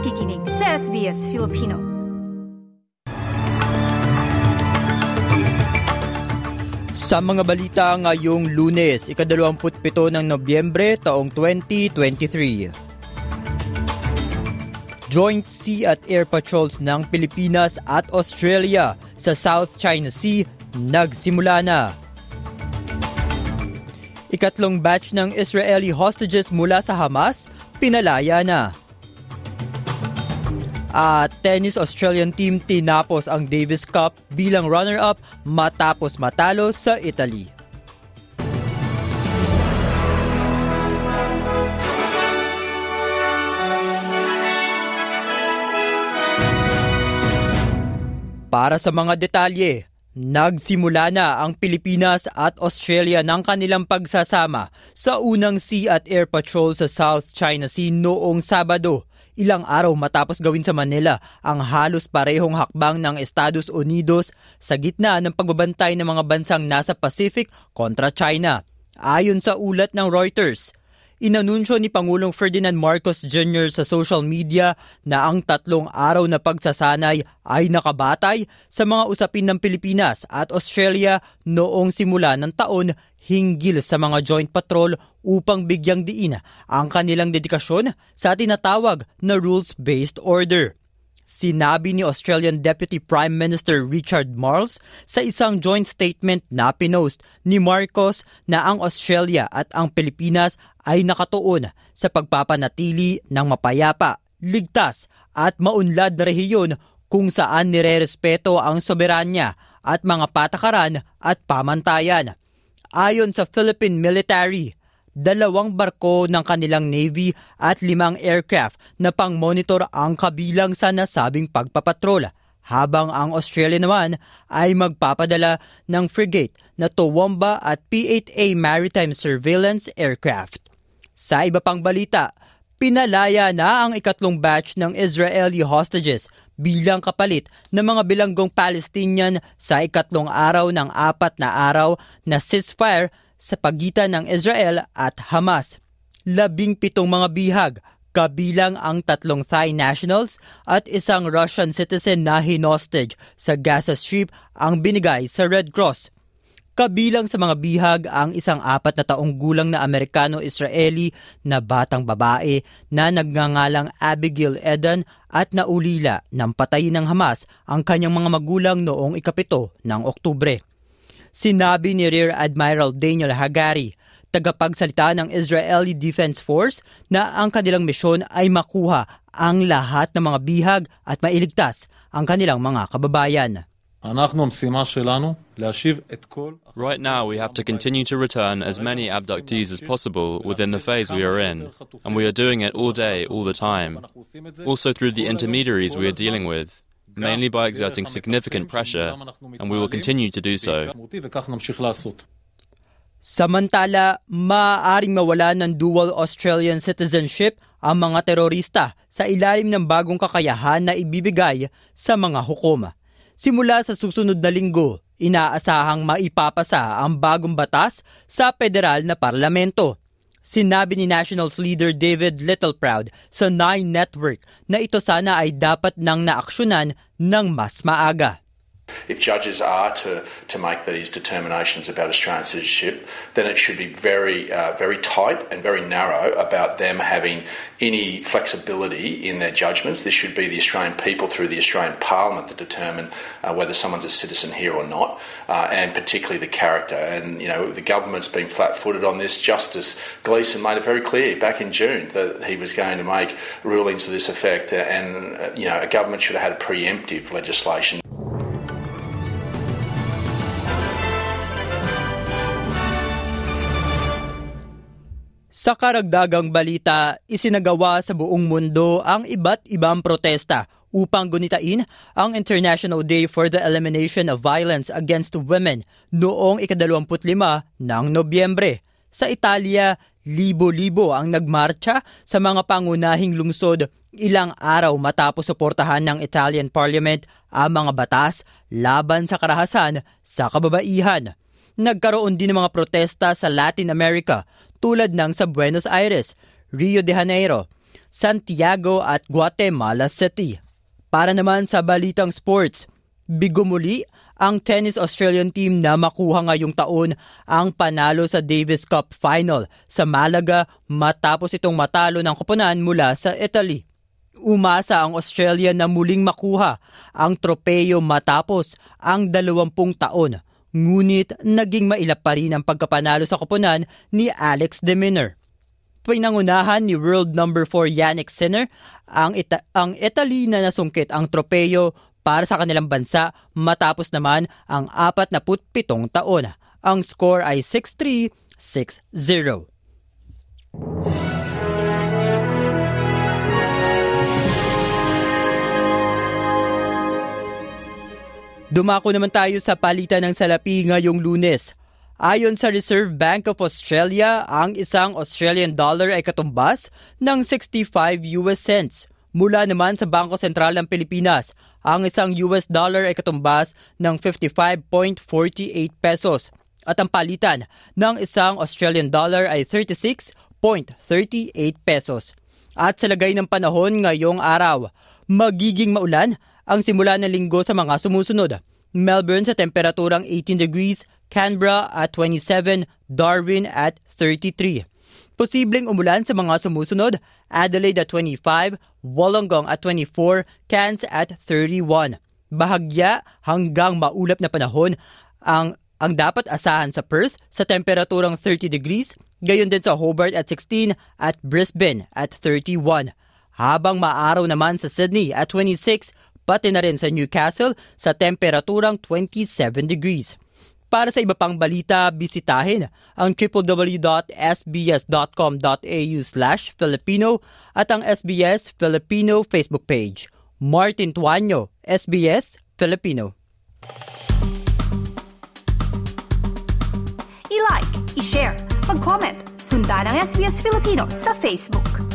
nakikinig sa SBS Filipino. Sa mga balita ngayong lunes, ikadalawamputpito ng Nobyembre taong 2023. Joint Sea at Air Patrols ng Pilipinas at Australia sa South China Sea nagsimula na. Ikatlong batch ng Israeli hostages mula sa Hamas pinalaya na. At tennis Australian team tinapos ang Davis Cup bilang runner-up matapos matalo sa Italy. Para sa mga detalye, Nagsimula na ang Pilipinas at Australia ng kanilang pagsasama sa unang Sea at Air Patrol sa South China Sea noong Sabado ilang araw matapos gawin sa Manila ang halos parehong hakbang ng Estados Unidos sa gitna ng pagbabantay ng mga bansang nasa Pacific kontra China. Ayon sa ulat ng Reuters, inanunsyo ni Pangulong Ferdinand Marcos Jr. sa social media na ang tatlong araw na pagsasanay ay nakabatay sa mga usapin ng Pilipinas at Australia noong simula ng taon hinggil sa mga joint patrol upang bigyang diin ang kanilang dedikasyon sa tinatawag na rules-based order. Sinabi ni Australian Deputy Prime Minister Richard Marles sa isang joint statement na pinost ni Marcos na ang Australia at ang Pilipinas ay nakatuon sa pagpapanatili ng mapayapa, ligtas at maunlad na rehiyon kung saan nirerespeto ang soberanya at mga patakaran at pamantayan. Ayon sa Philippine Military, dalawang barko ng kanilang Navy at limang aircraft na pang-monitor ang kabilang sa nasabing pagpapatrol habang ang Australia naman ay magpapadala ng frigate na Toowoomba at P-8A Maritime Surveillance Aircraft. Sa iba pang balita, pinalaya na ang ikatlong batch ng Israeli hostages bilang kapalit ng mga bilanggong Palestinian sa ikatlong araw ng apat na araw na ceasefire sa pagitan ng Israel at Hamas. Labing pitong mga bihag, kabilang ang tatlong Thai nationals at isang Russian citizen na hinostage sa Gaza Strip ang binigay sa Red Cross. Kabilang sa mga bihag ang isang apat na taong gulang na Amerikano-Israeli na batang babae na nagngangalang Abigail Eden at naulila ng patay ng Hamas ang kanyang mga magulang noong ikapito ng Oktubre. Sinabi ni Rear Admiral Daniel Hagari, tagapagsalita ng Israeli Defense Force na ang kanilang misyon ay makuha ang lahat ng mga bihag at mailigtas ang kanilang mga kababayan. Right now, we have to continue to return as many abductees as possible within the phase we are in, and we are doing it all day, all the time. Also through the intermediaries we are dealing with, mainly by exerting significant pressure, and we will continue to do so. Samantala, maaaring mawala ng dual Australian citizenship ang mga terorista sa ilalim ng bagong kakayahan na ibibigay sa mga hukom. Simula sa susunod na linggo, inaasahang maipapasa ang bagong batas sa federal na parlamento. Sinabi ni Nationals leader David Littleproud sa Nine Network na ito sana ay dapat nang naaksyonan ng mas maaga. If judges are to, to make these determinations about Australian citizenship, then it should be very, uh, very tight and very narrow about them having any flexibility in their judgments. This should be the Australian people through the Australian Parliament that determine uh, whether someone's a citizen here or not, uh, and particularly the character. And, you know, the government's been flat footed on this. Justice Gleeson made it very clear back in June that he was going to make rulings to this effect, and, uh, you know, a government should have had preemptive legislation. Sa karagdagang balita, isinagawa sa buong mundo ang iba't ibang protesta upang gunitain ang International Day for the Elimination of Violence Against Women noong ikadalawamput-lima ng Nobyembre. Sa Italia, libo-libo ang nagmarcha sa mga pangunahing lungsod ilang araw matapos suportahan ng Italian Parliament ang mga batas laban sa karahasan sa kababaihan. Nagkaroon din ng mga protesta sa Latin America tulad ng sa Buenos Aires, Rio de Janeiro, Santiago at Guatemala City. Para naman sa balitang sports, bigo ang tennis Australian team na makuha ngayong taon ang panalo sa Davis Cup Final sa Malaga matapos itong matalo ng koponan mula sa Italy. Umasa ang Australia na muling makuha ang tropeyo matapos ang 20 taon. Ngunit naging mailap pa rin ang pagkapanalo sa koponan ni Alex de Minaur. Pinangunahan ni world number 4 Yannick Sinner ang, Ita- ang Italy na nasungkit ang tropeyo para sa kanilang bansa matapos naman ang 47 taon. Ang score ay 6-3, 6-0. Dumako naman tayo sa palitan ng salapi ngayong lunes. Ayon sa Reserve Bank of Australia, ang isang Australian dollar ay katumbas ng 65 US cents. Mula naman sa Bangko Sentral ng Pilipinas, ang isang US dollar ay katumbas ng 55.48 pesos at ang palitan ng isang Australian dollar ay 36.38 pesos. At sa lagay ng panahon ngayong araw, magiging maulan ang simula ng linggo sa mga sumusunod. Melbourne sa temperaturang 18 degrees, Canberra at 27, Darwin at 33. Posibleng umulan sa mga sumusunod, Adelaide at 25, Wollongong at 24, Cairns at 31. Bahagya hanggang maulap na panahon ang ang dapat asahan sa Perth sa temperaturang 30 degrees, gayon din sa Hobart at 16 at Brisbane at 31. Habang maaraw naman sa Sydney at 26, pati na rin sa Newcastle sa temperaturang 27 degrees. Para sa iba pang balita, bisitahin ang www.sbs.com.au slash Filipino at ang SBS Filipino Facebook page. Martin Tuanyo, SBS Filipino. I-like, i-share, mag-comment, sundan ang SBS Filipino sa Facebook.